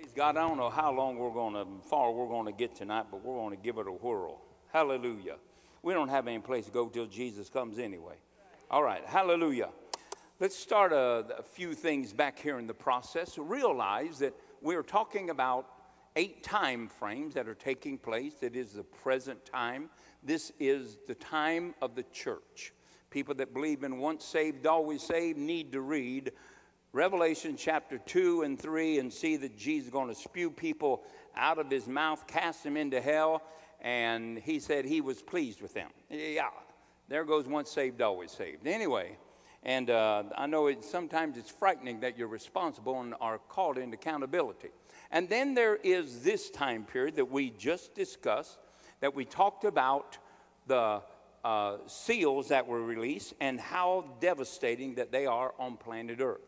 Praise God. I don't know how long we're going to, far we're going to get tonight, but we're going to give it a whirl. Hallelujah. We don't have any place to go till Jesus comes anyway. All right. Hallelujah. Let's start a, a few things back here in the process. Realize that we're talking about eight time frames that are taking place. It is the present time. This is the time of the church. People that believe in once saved, always saved need to read Revelation chapter 2 and 3 and see that Jesus is going to spew people out of his mouth, cast them into hell, and he said he was pleased with them. Yeah, there goes once saved, always saved. Anyway, and uh, I know it, sometimes it's frightening that you're responsible and are called into accountability. And then there is this time period that we just discussed, that we talked about the uh, seals that were released and how devastating that they are on planet Earth.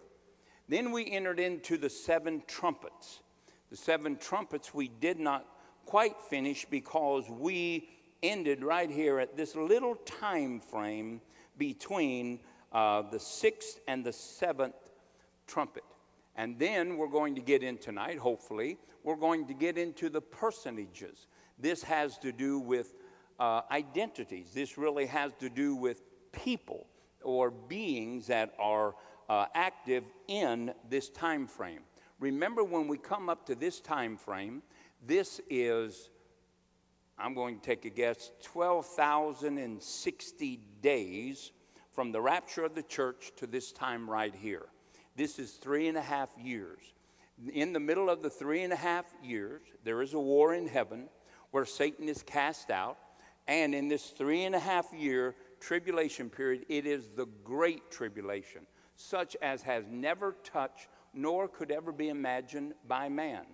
Then we entered into the seven trumpets. The seven trumpets we did not quite finish because we ended right here at this little time frame between uh, the sixth and the seventh trumpet. And then we're going to get in tonight, hopefully, we're going to get into the personages. This has to do with uh, identities. This really has to do with people or beings that are uh, active in this time frame. Remember, when we come up to this time frame, this is, I'm going to take a guess, 12,060 days from the rapture of the church to this time right here. This is three and a half years. In the middle of the three and a half years, there is a war in heaven where Satan is cast out. And in this three and a half year tribulation period, it is the great tribulation such as has never touched nor could ever be imagined by man.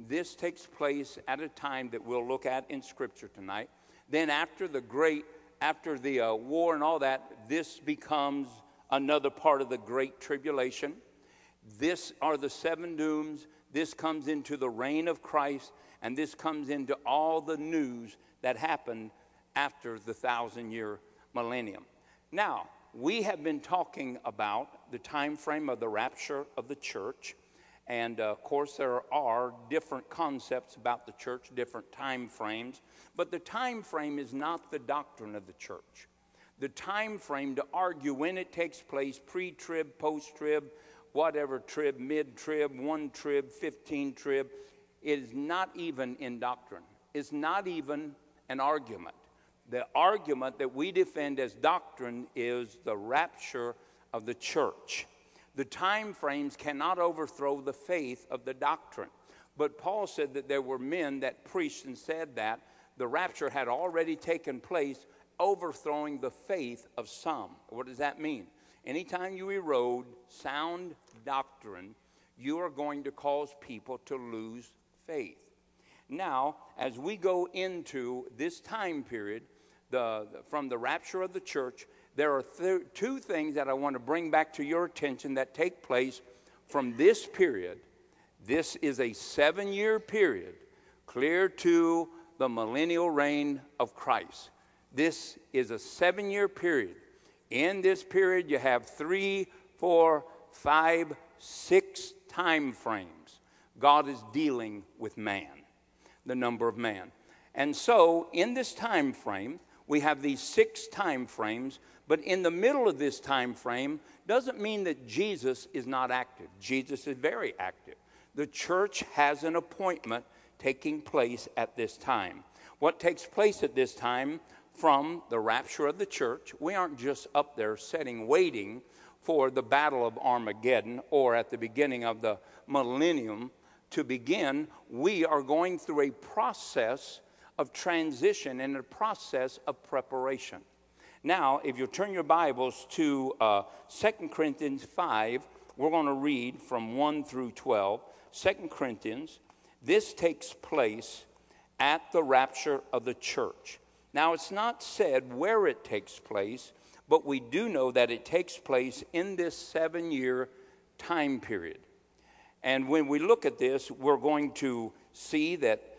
This takes place at a time that we'll look at in Scripture tonight. Then, after the great, after the uh, war and all that, this becomes another part of the great tribulation. This are the seven dooms. This comes into the reign of Christ, and this comes into all the news that happened after the thousand year millennium. Now, we have been talking about the time frame of the rapture of the church. And uh, of course, there are different concepts about the church, different time frames. But the time frame is not the doctrine of the church. The time frame to argue when it takes place pre trib, post trib, whatever trib, mid trib, one trib, 15 trib is not even in doctrine. It's not even an argument the argument that we defend as doctrine is the rapture of the church. The time frames cannot overthrow the faith of the doctrine. But Paul said that there were men that preached and said that the rapture had already taken place, overthrowing the faith of some. What does that mean? Anytime you erode sound doctrine, you are going to cause people to lose faith. Now, as we go into this time period, the, from the rapture of the church, there are th- two things that I want to bring back to your attention that take place from this period. This is a seven year period, clear to the millennial reign of Christ. This is a seven year period. In this period, you have three, four, five, six time frames. God is dealing with man, the number of man. And so, in this time frame, we have these six time frames, but in the middle of this time frame doesn't mean that Jesus is not active. Jesus is very active. The church has an appointment taking place at this time. What takes place at this time from the rapture of the church, we aren't just up there sitting waiting for the battle of Armageddon or at the beginning of the millennium to begin. We are going through a process of transition and a process of preparation. Now, if you turn your Bibles to uh, 2 Corinthians 5, we're going to read from 1 through 12. 2 Corinthians, this takes place at the rapture of the church. Now, it's not said where it takes place, but we do know that it takes place in this seven year time period. And when we look at this, we're going to see that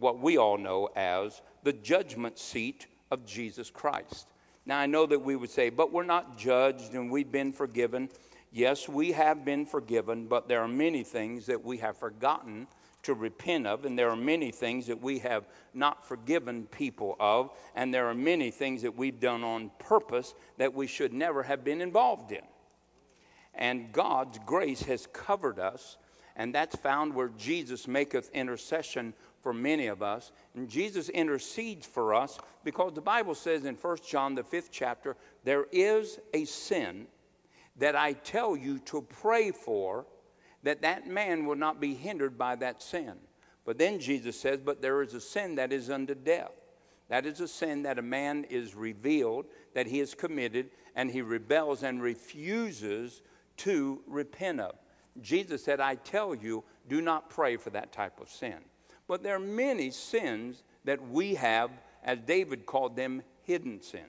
what we all know as the judgment seat of Jesus Christ. Now, I know that we would say, but we're not judged and we've been forgiven. Yes, we have been forgiven, but there are many things that we have forgotten to repent of, and there are many things that we have not forgiven people of, and there are many things that we've done on purpose that we should never have been involved in. And God's grace has covered us, and that's found where Jesus maketh intercession for many of us. And Jesus intercedes for us because the Bible says in 1 John, the fifth chapter, there is a sin that I tell you to pray for, that that man will not be hindered by that sin. But then Jesus says, But there is a sin that is unto death. That is a sin that a man is revealed, that he has committed, and he rebels and refuses to repent of. Jesus said, I tell you, do not pray for that type of sin. But there are many sins that we have, as David called them, hidden sins.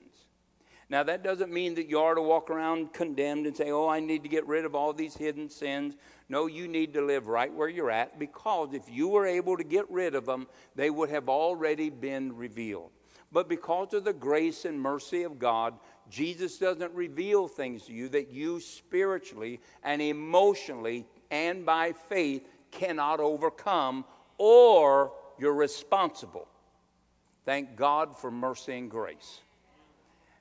Now, that doesn't mean that you are to walk around condemned and say, oh, I need to get rid of all these hidden sins. No, you need to live right where you're at because if you were able to get rid of them, they would have already been revealed. But because of the grace and mercy of God, Jesus doesn't reveal things to you that you spiritually and emotionally and by faith cannot overcome or you're responsible. Thank God for mercy and grace.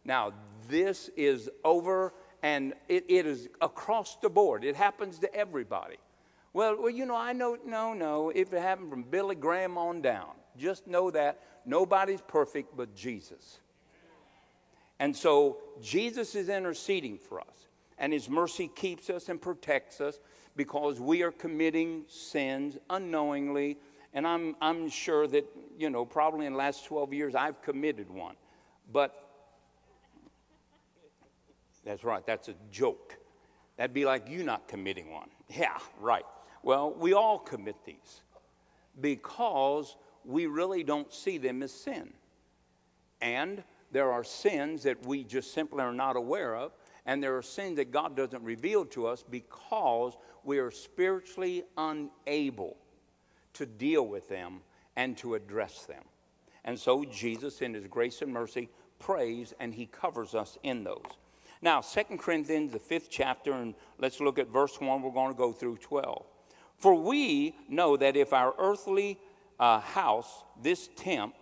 Now, this is over and it, it is across the board. It happens to everybody. Well, well, you know, I know, no, no. If it happened from Billy Graham on down, just know that nobody's perfect but Jesus. And so Jesus is interceding for us, and His mercy keeps us and protects us because we are committing sins unknowingly. And I'm, I'm sure that, you know, probably in the last 12 years I've committed one. But that's right, that's a joke. That'd be like you not committing one. Yeah, right. Well, we all commit these because we really don't see them as sin. And there are sins that we just simply are not aware of, and there are sins that God doesn't reveal to us because we are spiritually unable to deal with them and to address them. And so Jesus, in his grace and mercy, prays and he covers us in those. Now, Second Corinthians, the fifth chapter, and let's look at verse 1. We're going to go through 12. For we know that if our earthly uh, house, this tent,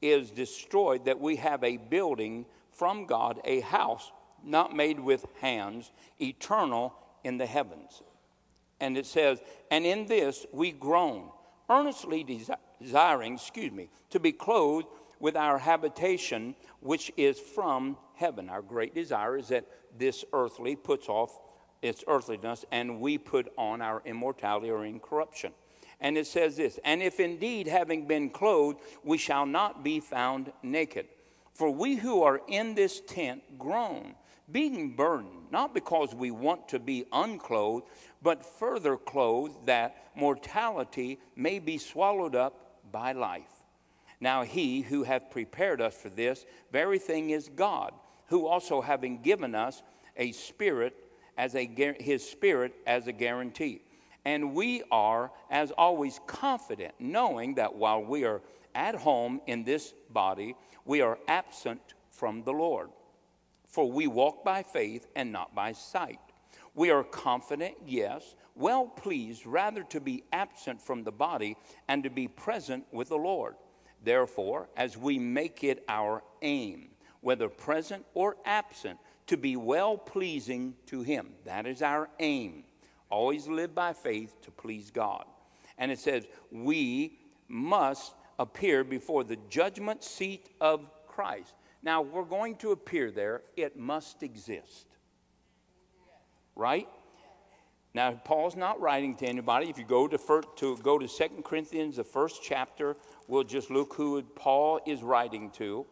is destroyed, that we have a building from God, a house not made with hands, eternal in the heavens. And it says, And in this we groan, earnestly desi- desiring, excuse me, to be clothed with our habitation, which is from heaven. Our great desire is that this earthly puts off its earthliness and we put on our immortality or incorruption. And it says this And if indeed, having been clothed, we shall not be found naked. For we who are in this tent groan, being burdened, not because we want to be unclothed, but further clothed, that mortality may be swallowed up by life. Now he who hath prepared us for this very thing is God, who also having given us a spirit as a his spirit as a guarantee. And we are, as always, confident, knowing that while we are at home in this body, we are absent from the Lord. For we walk by faith and not by sight. We are confident, yes, well pleased rather to be absent from the body and to be present with the Lord. Therefore, as we make it our aim, whether present or absent, to be well pleasing to Him, that is our aim. Always live by faith to please God. And it says, we must appear before the judgment seat of Christ. Now, we're going to appear there, it must exist. Right? Now, Paul's not writing to anybody. If you go to, first, to go to 2 Corinthians, the first chapter, we'll just look who Paul is writing to.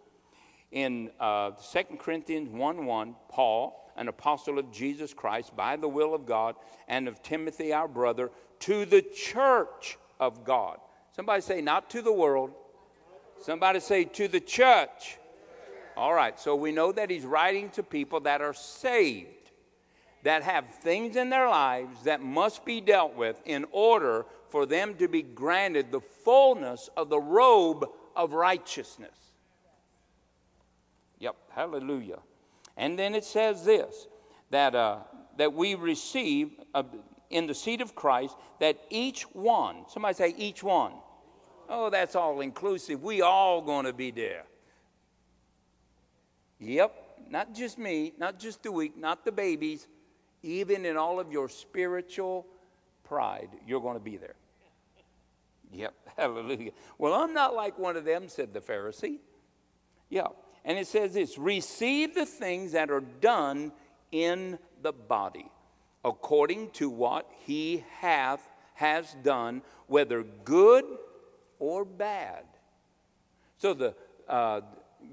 In uh, 2 Corinthians 1 1, Paul, an apostle of Jesus Christ, by the will of God, and of Timothy, our brother, to the church of God. Somebody say, not to the world. Somebody say, to the church. All right, so we know that he's writing to people that are saved that have things in their lives that must be dealt with in order for them to be granted the fullness of the robe of righteousness. Yep, hallelujah. And then it says this that uh, that we receive uh, in the seat of Christ, that each one, somebody say, each one. Oh, that's all inclusive. We all going to be there. Yep, not just me, not just the weak, not the babies. Even in all of your spiritual pride, you're going to be there. Yep, hallelujah. Well, I'm not like one of them, said the Pharisee. Yeah, and it says this receive the things that are done in the body according to what he hath has done, whether good or bad. So the uh,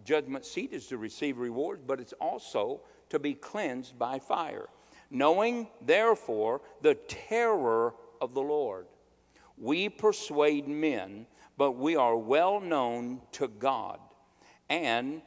judgment seat is to receive rewards, but it's also to be cleansed by fire. Knowing, therefore, the terror of the Lord, we persuade men, but we are well known to God. And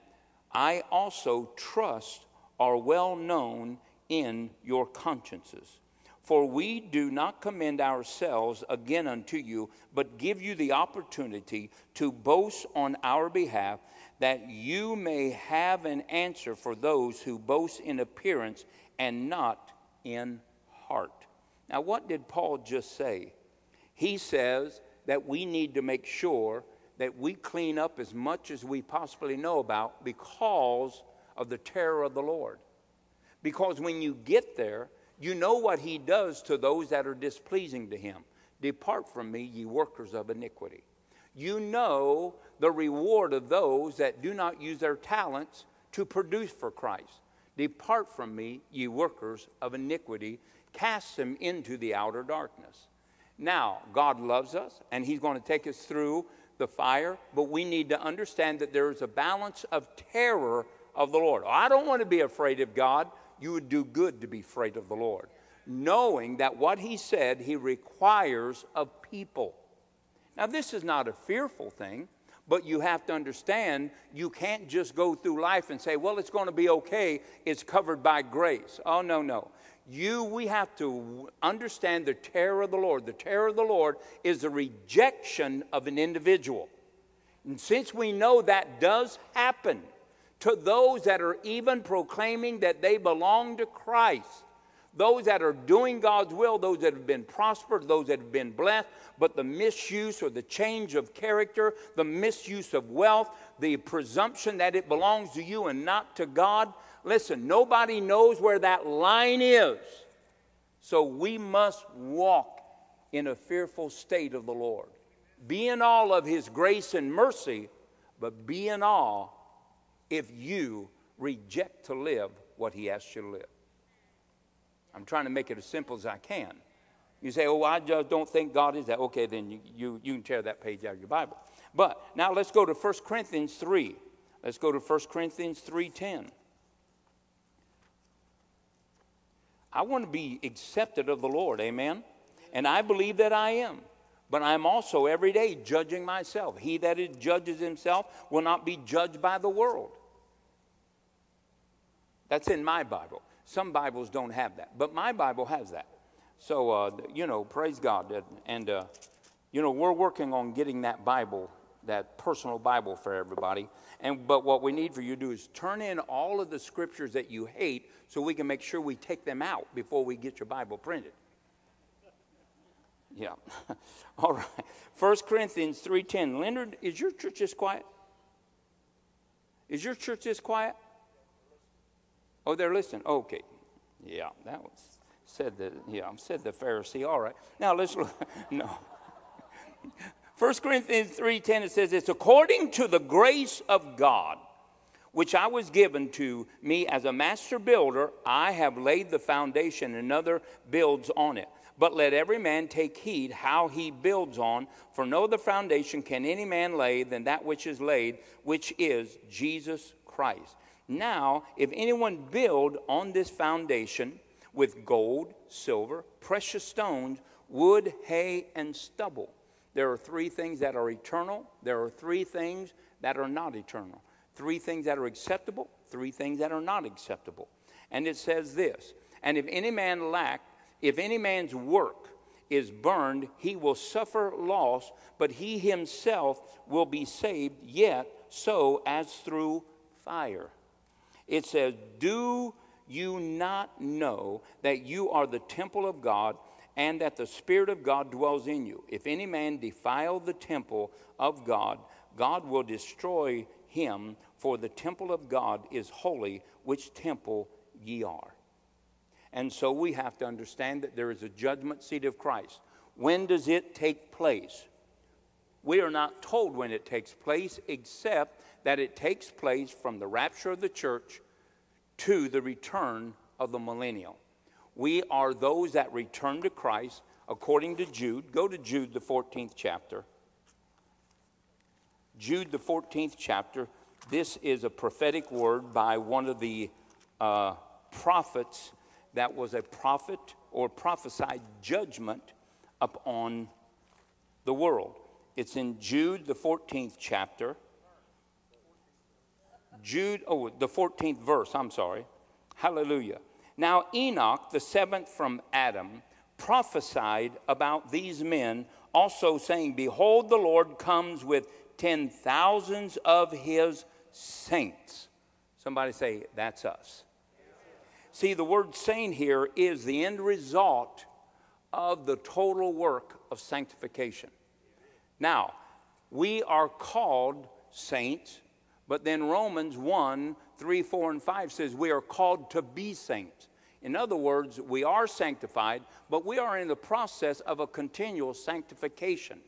I also trust are well known in your consciences. For we do not commend ourselves again unto you, but give you the opportunity to boast on our behalf, that you may have an answer for those who boast in appearance and not in heart. Now, what did Paul just say? He says that we need to make sure that we clean up as much as we possibly know about because of the terror of the Lord. Because when you get there, you know what he does to those that are displeasing to him. Depart from me, ye workers of iniquity. You know the reward of those that do not use their talents to produce for Christ. Depart from me, ye workers of iniquity. Cast them into the outer darkness. Now, God loves us, and He's going to take us through the fire, but we need to understand that there is a balance of terror of the Lord. I don't want to be afraid of God you would do good to be afraid of the Lord, knowing that what He said He requires of people. Now, this is not a fearful thing, but you have to understand you can't just go through life and say, well, it's going to be okay, it's covered by grace. Oh, no, no. You, we have to understand the terror of the Lord. The terror of the Lord is the rejection of an individual. And since we know that does happen, to those that are even proclaiming that they belong to Christ. Those that are doing God's will, those that have been prospered, those that have been blessed, but the misuse or the change of character, the misuse of wealth, the presumption that it belongs to you and not to God. Listen, nobody knows where that line is. So we must walk in a fearful state of the Lord. Be in awe of His grace and mercy, but be in awe if you reject to live what He asks you to live. I'm trying to make it as simple as I can. You say, oh, I just don't think God is that. Okay, then you, you, you can tear that page out of your Bible. But now let's go to 1 Corinthians 3. Let's go to 1 Corinthians 3.10. I want to be accepted of the Lord, amen? And I believe that I am. But I'm also every day judging myself. He that judges himself will not be judged by the world. That's in my Bible. Some Bibles don't have that, but my Bible has that. So, uh, you know, praise God. And, uh, you know, we're working on getting that Bible, that personal Bible for everybody. And, but what we need for you to do is turn in all of the scriptures that you hate so we can make sure we take them out before we get your Bible printed. Yeah. All right. 1 Corinthians 3.10. Leonard, is your church this quiet? Is your church this quiet? Oh, they're listening. Okay. Yeah, that was said the yeah, said the Pharisee. All right. Now let's look. no. 1 Corinthians 3:10 it says it's according to the grace of God which I was given to me as a master builder I have laid the foundation and another builds on it but let every man take heed how he builds on, for no other foundation can any man lay than that which is laid, which is Jesus Christ. Now, if anyone build on this foundation with gold, silver, precious stones, wood, hay, and stubble, there are three things that are eternal, there are three things that are not eternal, three things that are acceptable, three things that are not acceptable. And it says this And if any man lack if any man's work is burned, he will suffer loss, but he himself will be saved, yet so as through fire. It says, Do you not know that you are the temple of God and that the Spirit of God dwells in you? If any man defile the temple of God, God will destroy him, for the temple of God is holy, which temple ye are. And so we have to understand that there is a judgment seat of Christ. When does it take place? We are not told when it takes place, except that it takes place from the rapture of the church to the return of the millennial. We are those that return to Christ according to Jude. Go to Jude, the 14th chapter. Jude, the 14th chapter. This is a prophetic word by one of the uh, prophets that was a prophet or prophesied judgment upon the world. It's in Jude, the 14th chapter. Jude, oh, the 14th verse, I'm sorry. Hallelujah. Now, Enoch, the seventh from Adam, prophesied about these men, also saying, Behold, the Lord comes with ten thousands of his saints. Somebody say, That's us. See, the word saint here is the end result of the total work of sanctification. Now, we are called saints, but then Romans 1 3, 4, and 5 says we are called to be saints. In other words, we are sanctified, but we are in the process of a continual sanctification.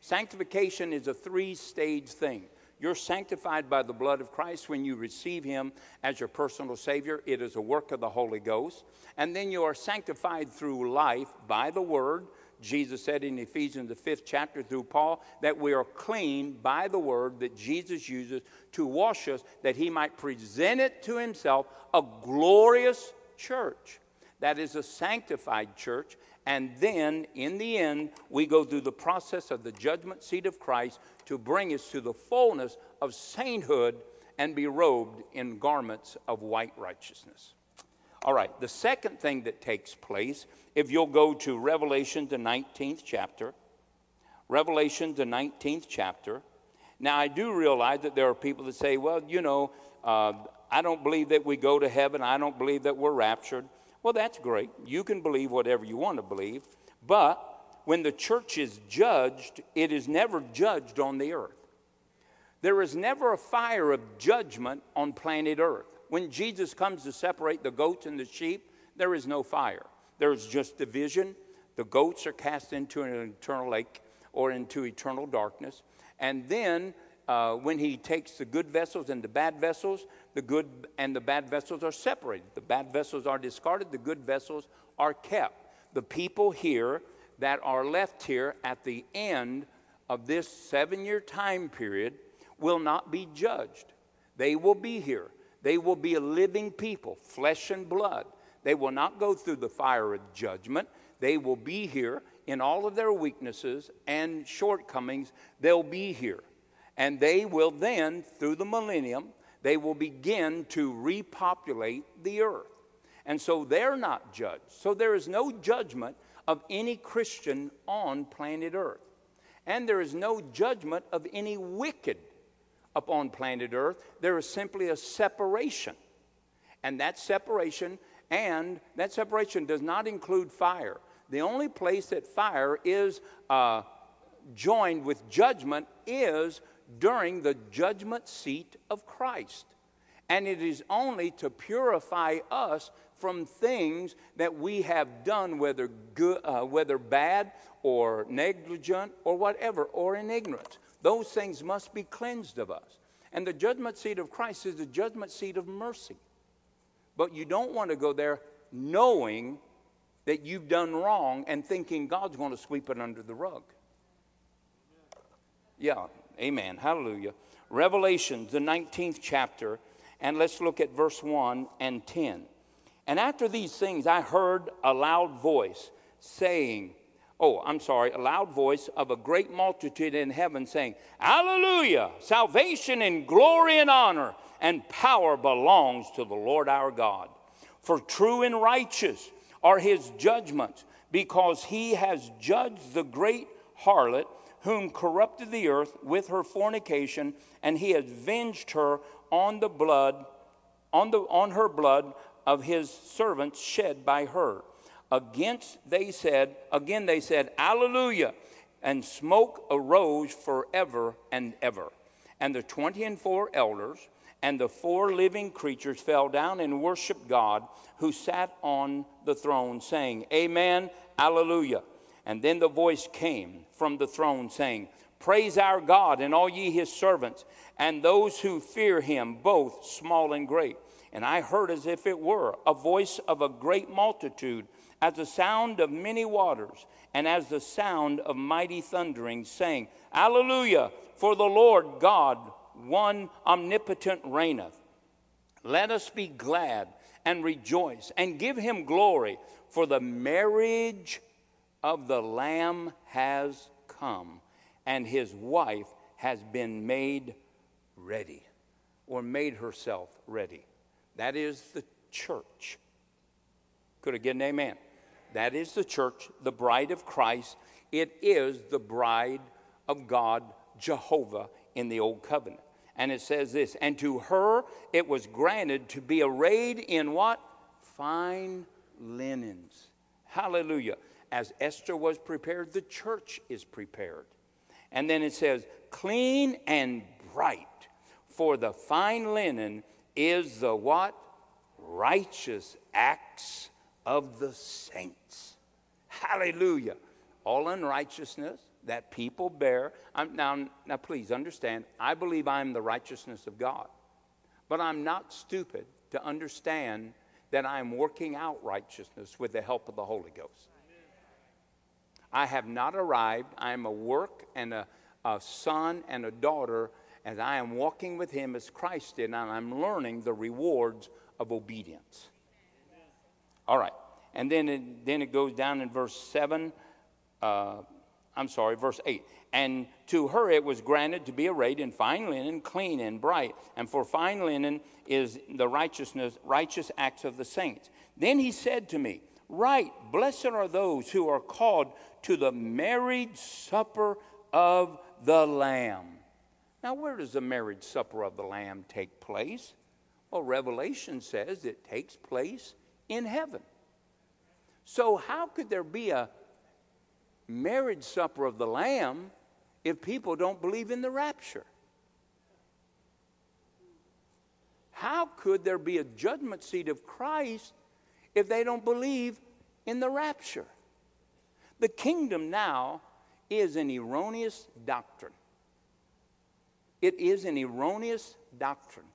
Sanctification is a three stage thing. You're sanctified by the blood of Christ when you receive Him as your personal Savior. It is a work of the Holy Ghost. And then you are sanctified through life by the Word. Jesus said in Ephesians, the fifth chapter, through Paul, that we are clean by the Word that Jesus uses to wash us, that He might present it to Himself a glorious church. That is a sanctified church. And then, in the end, we go through the process of the judgment seat of Christ to bring us to the fullness of sainthood and be robed in garments of white righteousness. All right, the second thing that takes place, if you'll go to Revelation, the 19th chapter, Revelation, the 19th chapter. Now, I do realize that there are people that say, well, you know, uh, I don't believe that we go to heaven. I don't believe that we're raptured. Well, that's great. You can believe whatever you want to believe. But when the church is judged, it is never judged on the earth. There is never a fire of judgment on planet earth. When Jesus comes to separate the goats and the sheep, there is no fire. There is just division. The goats are cast into an eternal lake or into eternal darkness. And then uh, when he takes the good vessels and the bad vessels, the good and the bad vessels are separated. The bad vessels are discarded, the good vessels are kept. The people here that are left here at the end of this seven year time period will not be judged. They will be here. They will be a living people, flesh and blood. They will not go through the fire of judgment. They will be here in all of their weaknesses and shortcomings. They'll be here. And they will then, through the millennium, they will begin to repopulate the earth. And so they're not judged. So there is no judgment of any Christian on planet earth. And there is no judgment of any wicked upon planet earth. There is simply a separation. And that separation, and that separation does not include fire. The only place that fire is uh, joined with judgment is during the judgment seat of Christ. And it is only to purify us from things that we have done, whether, good, uh, whether bad or negligent or whatever, or in ignorance. Those things must be cleansed of us. And the judgment seat of Christ is the judgment seat of mercy. But you don't want to go there knowing that you've done wrong and thinking God's going to sweep it under the rug. Yeah, Amen. Hallelujah. Revelation, the 19th chapter, and let's look at verse 1 and 10. And after these things, I heard a loud voice saying, Oh, I'm sorry, a loud voice of a great multitude in heaven saying, Hallelujah! Salvation and glory and honor and power belongs to the Lord our God. For true and righteous are his judgments, because he has judged the great harlot whom corrupted the earth with her fornication, and he has avenged her on the blood, on, the, on her blood of his servants shed by her. Against they said, again they said, Alleluia, and smoke arose forever and ever. And the twenty and four elders and the four living creatures fell down and worshiped God who sat on the throne, saying, Amen, Alleluia. And then the voice came from the throne, saying, Praise our God and all ye his servants, and those who fear him, both small and great. And I heard as if it were a voice of a great multitude, as the sound of many waters, and as the sound of mighty thundering, saying, Alleluia, for the Lord God one omnipotent reigneth. Let us be glad and rejoice and give him glory, for the marriage of the Lamb has come, and his wife has been made ready, or made herself ready. That is the church. Could I get an amen? That is the church, the bride of Christ. It is the bride of God, Jehovah, in the old covenant. And it says this, and to her it was granted to be arrayed in what? Fine linens. Hallelujah. As Esther was prepared, the church is prepared. And then it says, clean and bright, for the fine linen is the what? Righteous acts of the saints. Hallelujah. All unrighteousness that people bear. I'm, now, now, please understand, I believe I'm the righteousness of God. But I'm not stupid to understand that I'm working out righteousness with the help of the Holy Ghost. I have not arrived. I am a work and a, a son and a daughter as I am walking with Him as Christ did, and I'm learning the rewards of obedience. All right. And then it, then it goes down in verse 7. Uh, I'm sorry, verse 8. And to her it was granted to be arrayed in fine linen, clean and bright. And for fine linen is the righteousness, righteous acts of the saints. Then he said to me, Right, blessed are those who are called to the marriage supper of the Lamb. Now, where does the marriage supper of the Lamb take place? Well, Revelation says it takes place in heaven. So, how could there be a marriage supper of the Lamb if people don't believe in the rapture? How could there be a judgment seat of Christ if they don't believe in the rapture? The kingdom now is an erroneous doctrine. It is an erroneous doctrine.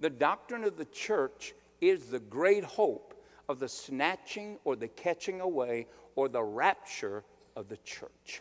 The doctrine of the church is the great hope of the snatching or the catching away or the rapture of the church.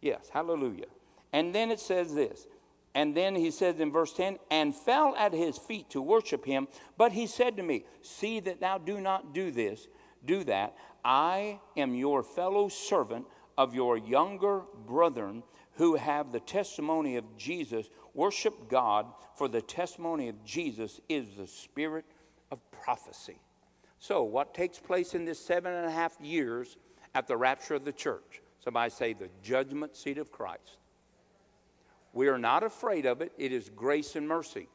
Yes, hallelujah. And then it says this. And then he says in verse 10, and fell at his feet to worship him. But he said to me, See that thou do not do this, do that. I am your fellow servant of your younger brethren who have the testimony of Jesus. Worship God, for the testimony of Jesus is the spirit of prophecy. So, what takes place in this seven and a half years at the rapture of the church. Somebody say, the judgment seat of Christ. We are not afraid of it, it is grace and mercy.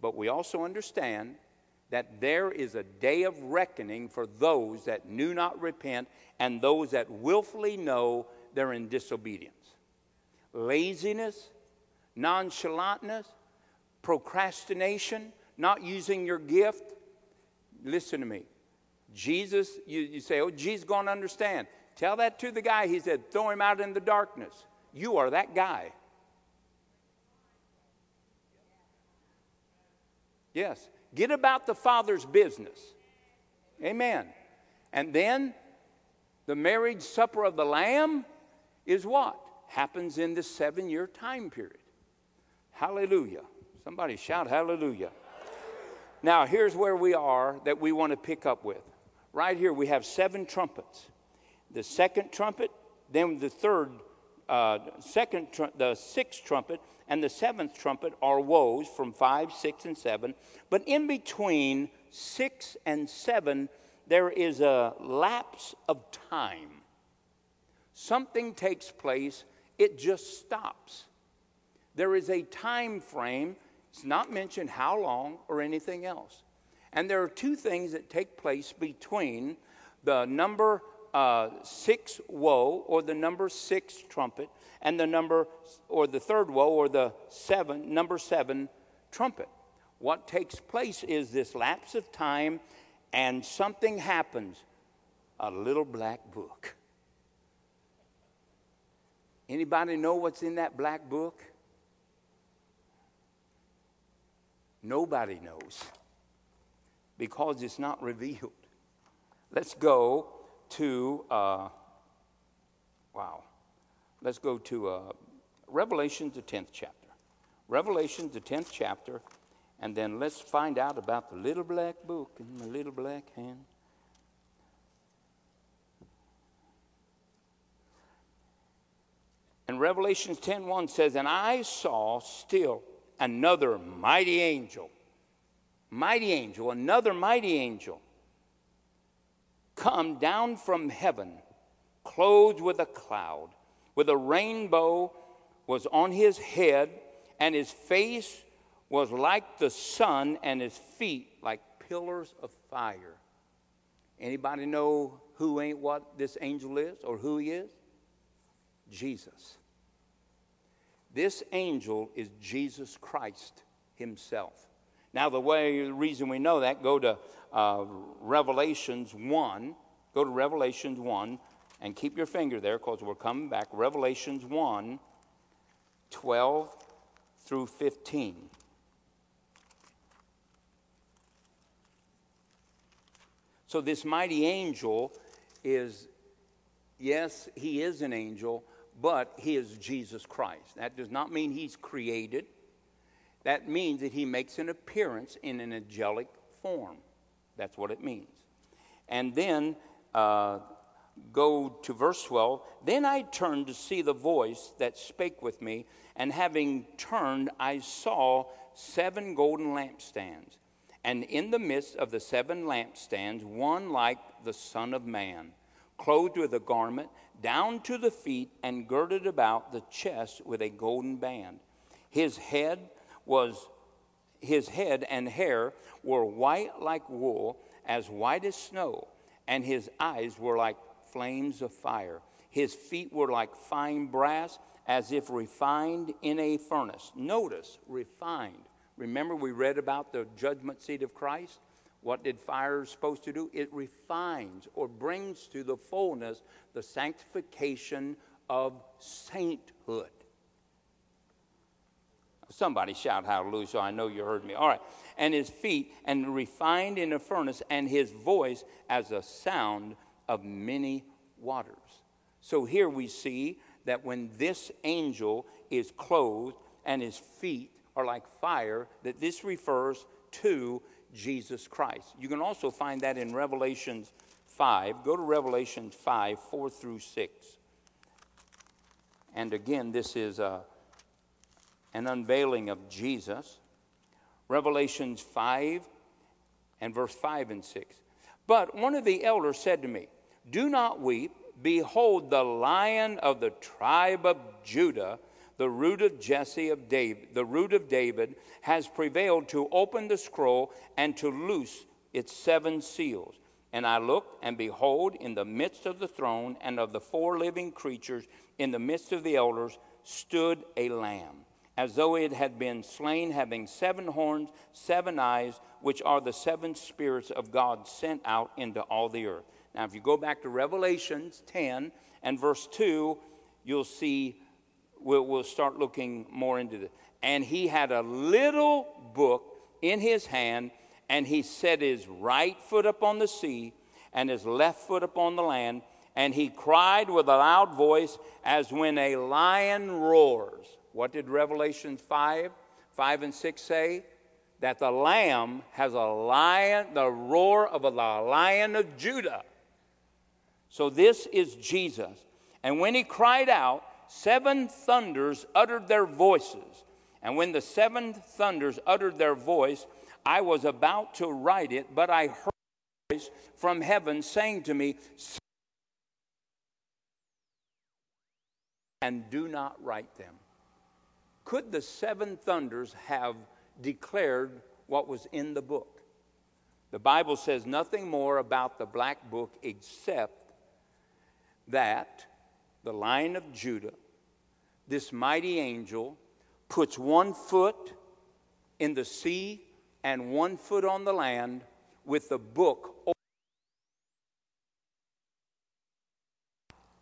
But we also understand that there is a day of reckoning for those that knew not repent and those that willfully know they're in disobedience. Laziness, nonchalantness, procrastination, not using your gift. Listen to me. Jesus, you, you say, oh, Jesus going to understand. Tell that to the guy. He said, throw him out in the darkness. You are that guy. Yes. Get about the Father's business. Amen. And then the marriage supper of the Lamb is what? Happens in the seven year time period. Hallelujah. Somebody shout hallelujah. Now, here's where we are that we want to pick up with right here we have seven trumpets. The second trumpet, then the third, uh, second, tr- the sixth trumpet, and the seventh trumpet are woes from five, six, and seven. But in between six and seven, there is a lapse of time. Something takes place, it just stops. There is a time frame. It's not mentioned how long or anything else. And there are two things that take place between the number uh, six woe or the number six trumpet and the number or the third woe or the seven number seven trumpet. What takes place is this lapse of time and something happens. A little black book. Anybody know what's in that black book? Nobody knows because it's not revealed. Let's go to, uh, wow, let's go to uh, Revelation, the 10th chapter. Revelation, the 10th chapter, and then let's find out about the little black book and the little black hand. And Revelation 10:1 says, "And I saw still another mighty angel, mighty angel, another mighty angel, come down from heaven, clothed with a cloud, with a rainbow was on his head, and his face was like the sun, and his feet like pillars of fire. Anybody know who ain't what this angel is or who he is? Jesus. This angel is Jesus Christ himself. Now, the way, the reason we know that, go to uh, Revelations 1. Go to Revelations 1 and keep your finger there because we're coming back. Revelations 1 12 through 15. So, this mighty angel is, yes, he is an angel, but he is Jesus Christ. That does not mean he's created, that means that he makes an appearance in an angelic form. That's what it means. And then uh, go to verse 12. Then I turned to see the voice that spake with me, and having turned, I saw seven golden lampstands. And in the midst of the seven lampstands, one like the Son of Man, clothed with a garment down to the feet, and girded about the chest with a golden band. His head was his head and hair were white like wool, as white as snow, and his eyes were like flames of fire. His feet were like fine brass, as if refined in a furnace. Notice, refined. Remember, we read about the judgment seat of Christ? What did fire supposed to do? It refines or brings to the fullness the sanctification of sainthood. Somebody shout hallelujah, so I know you heard me. All right. And his feet, and refined in a furnace, and his voice as a sound of many waters. So here we see that when this angel is clothed and his feet are like fire, that this refers to Jesus Christ. You can also find that in Revelations 5. Go to Revelation 5, 4 through 6. And again, this is a, an unveiling of Jesus. Revelations 5 and verse 5 and 6. But one of the elders said to me, Do not weep. Behold, the lion of the tribe of Judah the root of Jesse of David, the root of David, has prevailed to open the scroll and to loose its seven seals. And I looked, and behold, in the midst of the throne and of the four living creatures, in the midst of the elders, stood a lamb, as though it had been slain, having seven horns, seven eyes, which are the seven spirits of God sent out into all the earth. Now, if you go back to Revelations 10 and verse 2, you'll see we'll, we'll start looking more into this. And he had a little book in his hand, and he set his right foot upon the sea and his left foot upon the land, and he cried with a loud voice as when a lion roars. What did Revelation 5, 5 and 6 say? That the lamb has a lion, the roar of a lion of Judah. So this is Jesus. And when he cried out, seven thunders uttered their voices. And when the seven thunders uttered their voice, I was about to write it, but I heard a voice from heaven saying to me, and do not write them. Could the seven thunders have declared what was in the book? The Bible says nothing more about the black book except that the lion of Judah, this mighty angel, puts one foot in the sea and one foot on the land with the book.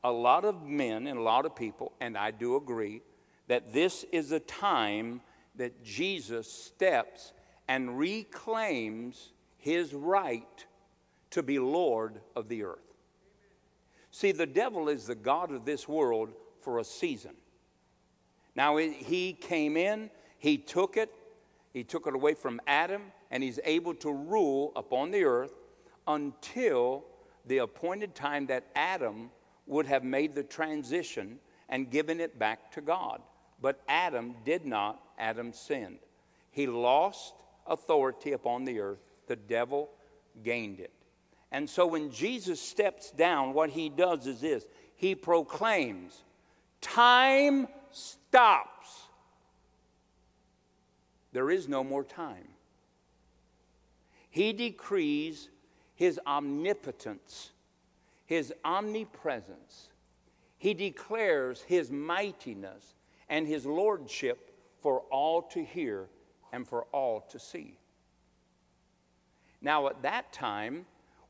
A lot of men and a lot of people, and I do agree, that this is a time that Jesus steps and reclaims his right to be Lord of the earth. See, the devil is the God of this world for a season. Now, he came in, he took it, he took it away from Adam, and he's able to rule upon the earth until the appointed time that Adam would have made the transition and given it back to God. But Adam did not, Adam sinned. He lost authority upon the earth, the devil gained it. And so when Jesus steps down, what he does is this he proclaims, Time stops. There is no more time. He decrees his omnipotence, his omnipresence. He declares his mightiness and his lordship for all to hear and for all to see. Now, at that time,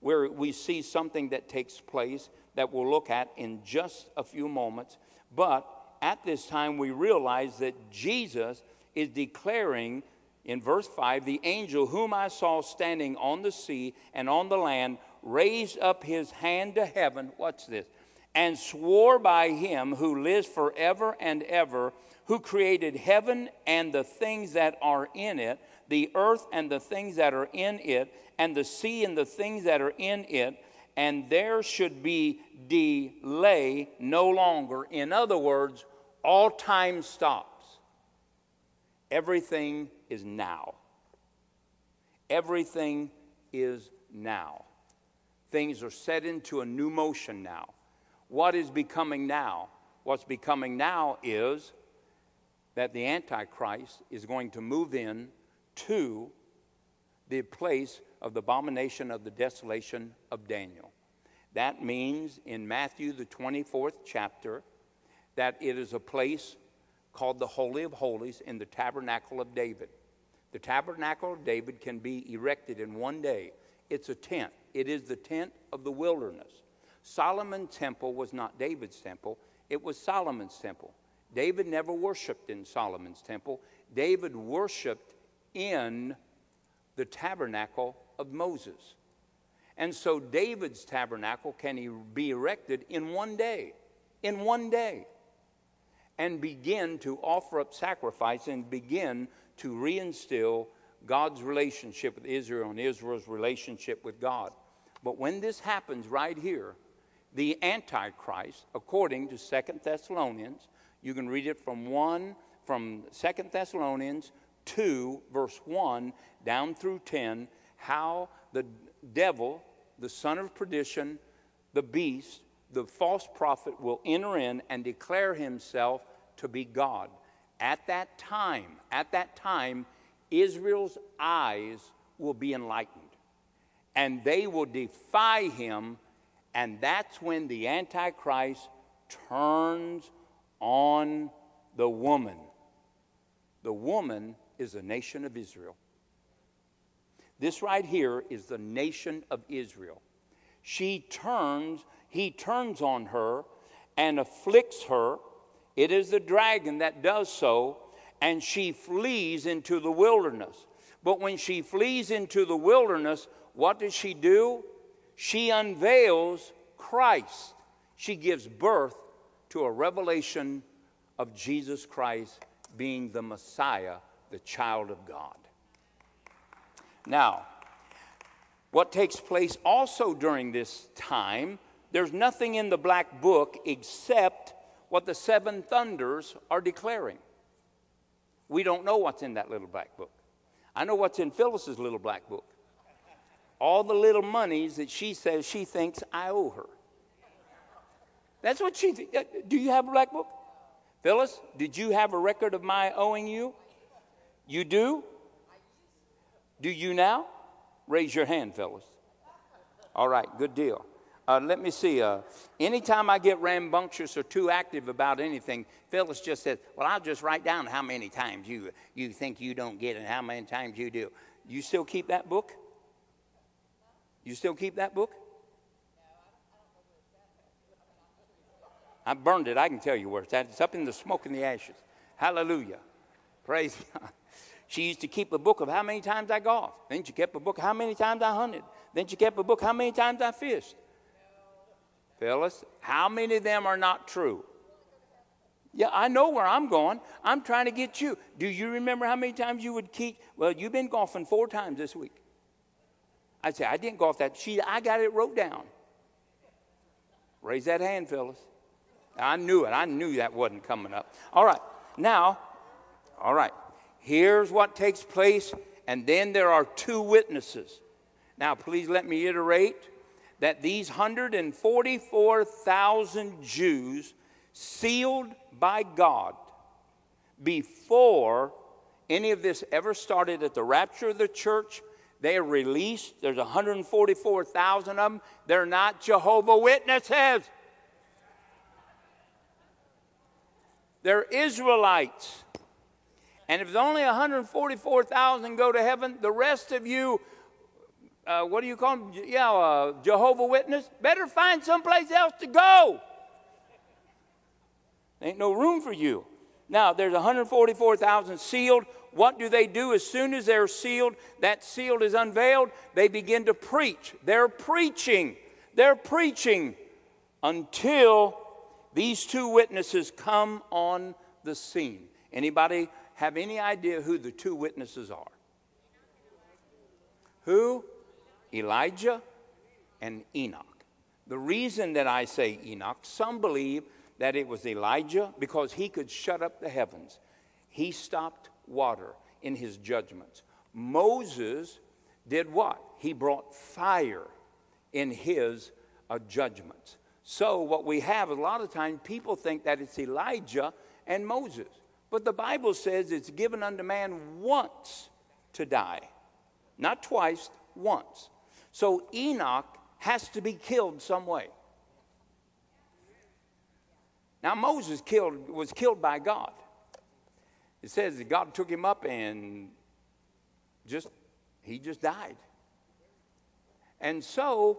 where we see something that takes place that we'll look at in just a few moments, but at this time, we realize that Jesus is declaring in verse 5 the angel whom I saw standing on the sea and on the land raised up his hand to heaven. What's this? And swore by him who lives forever and ever, who created heaven and the things that are in it, the earth and the things that are in it, and the sea and the things that are in it, and there should be delay no longer. In other words, all time stops. Everything is now. Everything is now. Things are set into a new motion now. What is becoming now? What's becoming now is that the Antichrist is going to move in to the place of the abomination of the desolation of Daniel. That means in Matthew, the 24th chapter, that it is a place called the Holy of Holies in the Tabernacle of David. The Tabernacle of David can be erected in one day. It's a tent, it is the tent of the wilderness. Solomon's temple was not David's temple, it was Solomon's temple. David never worshiped in Solomon's temple, David worshiped in the tabernacle of Moses. And so David's tabernacle can be erected in one day. In one day and begin to offer up sacrifice and begin to reinstill God's relationship with Israel and Israel's relationship with God. But when this happens right here, the Antichrist, according to Second Thessalonians, you can read it from 1, from Second Thessalonians 2, verse 1 down through 10, how the devil, the son of perdition, the beast, the false prophet will enter in and declare himself to be God. At that time, at that time, Israel's eyes will be enlightened and they will defy him, and that's when the Antichrist turns on the woman. The woman is the nation of Israel. This right here is the nation of Israel. She turns he turns on her and afflicts her. It is the dragon that does so, and she flees into the wilderness. But when she flees into the wilderness, what does she do? She unveils Christ. She gives birth to a revelation of Jesus Christ being the Messiah, the child of God. Now, what takes place also during this time there's nothing in the black book except what the seven thunders are declaring. We don't know what's in that little black book. I know what's in Phyllis's little black book. All the little monies that she says she thinks I owe her. That's what she. Uh, do you have a black book? Phyllis, did you have a record of my owing you? You do? Do you now? Raise your hand, Phyllis. All right, good deal. Uh, let me see. Uh, anytime I get rambunctious or too active about anything, Phyllis just says, Well, I'll just write down how many times you, you think you don't get and how many times you do. You still keep that book? You still keep that book? I burned it. I can tell you where it's at. It's up in the smoke and the ashes. Hallelujah. Praise God. She used to keep a book of how many times I golfed. Then she kept a book how many times I hunted. Then she kept a book how many times I fished. Phyllis, how many of them are not true? Yeah, I know where I'm going. I'm trying to get you. Do you remember how many times you would keep? Well, you've been golfing four times this week. I'd say, I didn't golf that. She, I got it wrote down. Raise that hand, Phyllis. I knew it. I knew that wasn't coming up. All right. Now, all right. Here's what takes place, and then there are two witnesses. Now, please let me iterate that these 144,000 Jews sealed by God before any of this ever started at the rapture of the church. They are released. There's 144,000 of them. They're not Jehovah Witnesses. They're Israelites. And if only 144,000 go to heaven, the rest of you uh, what do you call them? Yeah, uh, Jehovah Witness. Better find someplace else to go. There Ain't no room for you. Now, there's 144,000 sealed. What do they do as soon as they're sealed? That seal is unveiled. They begin to preach. They're preaching. They're preaching until these two witnesses come on the scene. Anybody have any idea who the two witnesses are? Who? Elijah and Enoch. The reason that I say Enoch, some believe that it was Elijah because he could shut up the heavens. He stopped water in his judgments. Moses did what? He brought fire in his uh, judgments. So, what we have a lot of times, people think that it's Elijah and Moses. But the Bible says it's given unto man once to die, not twice, once. So Enoch has to be killed some way. Now Moses killed, was killed by God. It says that God took him up and just he just died. And so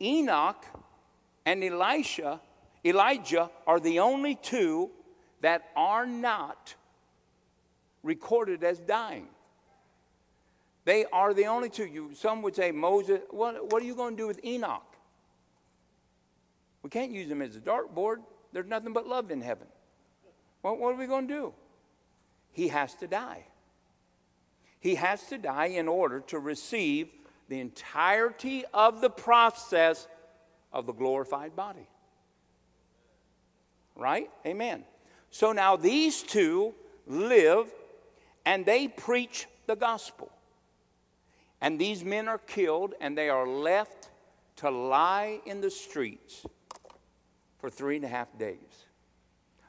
Enoch and Elisha, Elijah are the only two that are not recorded as dying. They are the only two. You, some would say Moses. What, what are you going to do with Enoch? We can't use him as a dartboard. There's nothing but love in heaven. What, what are we going to do? He has to die. He has to die in order to receive the entirety of the process of the glorified body. Right? Amen. So now these two live and they preach the gospel. And these men are killed and they are left to lie in the streets for three and a half days.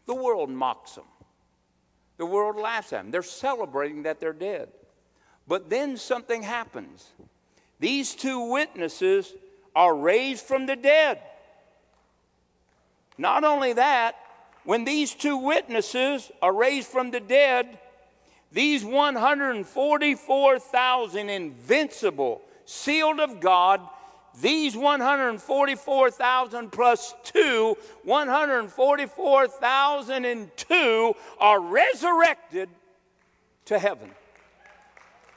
The world mocks them, the world laughs at them. They're celebrating that they're dead. But then something happens. These two witnesses are raised from the dead. Not only that, when these two witnesses are raised from the dead, these 144,000 invincible, sealed of God, these 144,000 plus two, 144,002 are resurrected to heaven.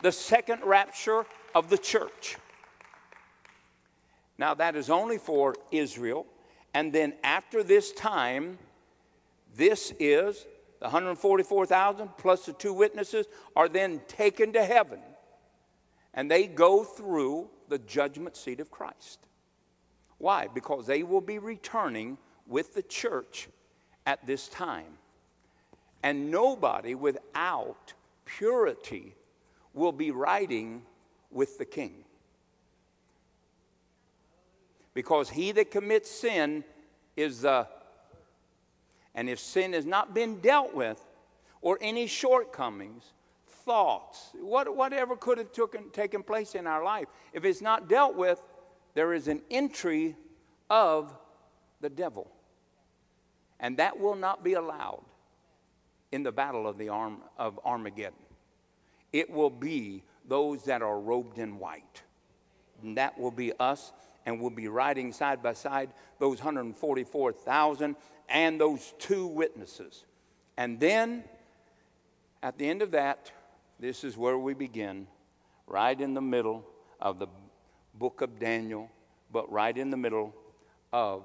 The second rapture of the church. Now, that is only for Israel. And then after this time, this is the 144,000 plus the two witnesses are then taken to heaven and they go through the judgment seat of Christ. Why? Because they will be returning with the church at this time. And nobody without purity will be riding with the king. Because he that commits sin is the and if sin has not been dealt with or any shortcomings, thoughts, what, whatever could have taken, taken place in our life, if it's not dealt with, there is an entry of the devil. And that will not be allowed in the battle of, the arm, of Armageddon. It will be those that are robed in white. And that will be us, and we'll be riding side by side those 144,000 and those two witnesses. And then, at the end of that, this is where we begin, right in the middle of the book of Daniel, but right in the middle of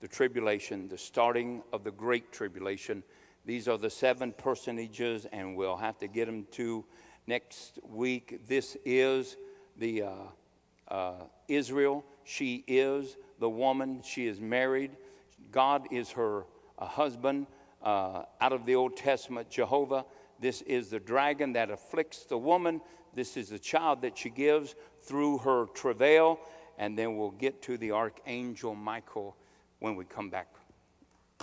the tribulation, the starting of the great tribulation. These are the seven personages, and we'll have to get them to next week. This is the uh, uh, Israel. She is the woman. She is married. God is her uh, husband. out of the Old Testament, Jehovah. This is the dragon that afflicts the woman. This is the child that she gives through her travail. And then we'll get to the archangel Michael when we come back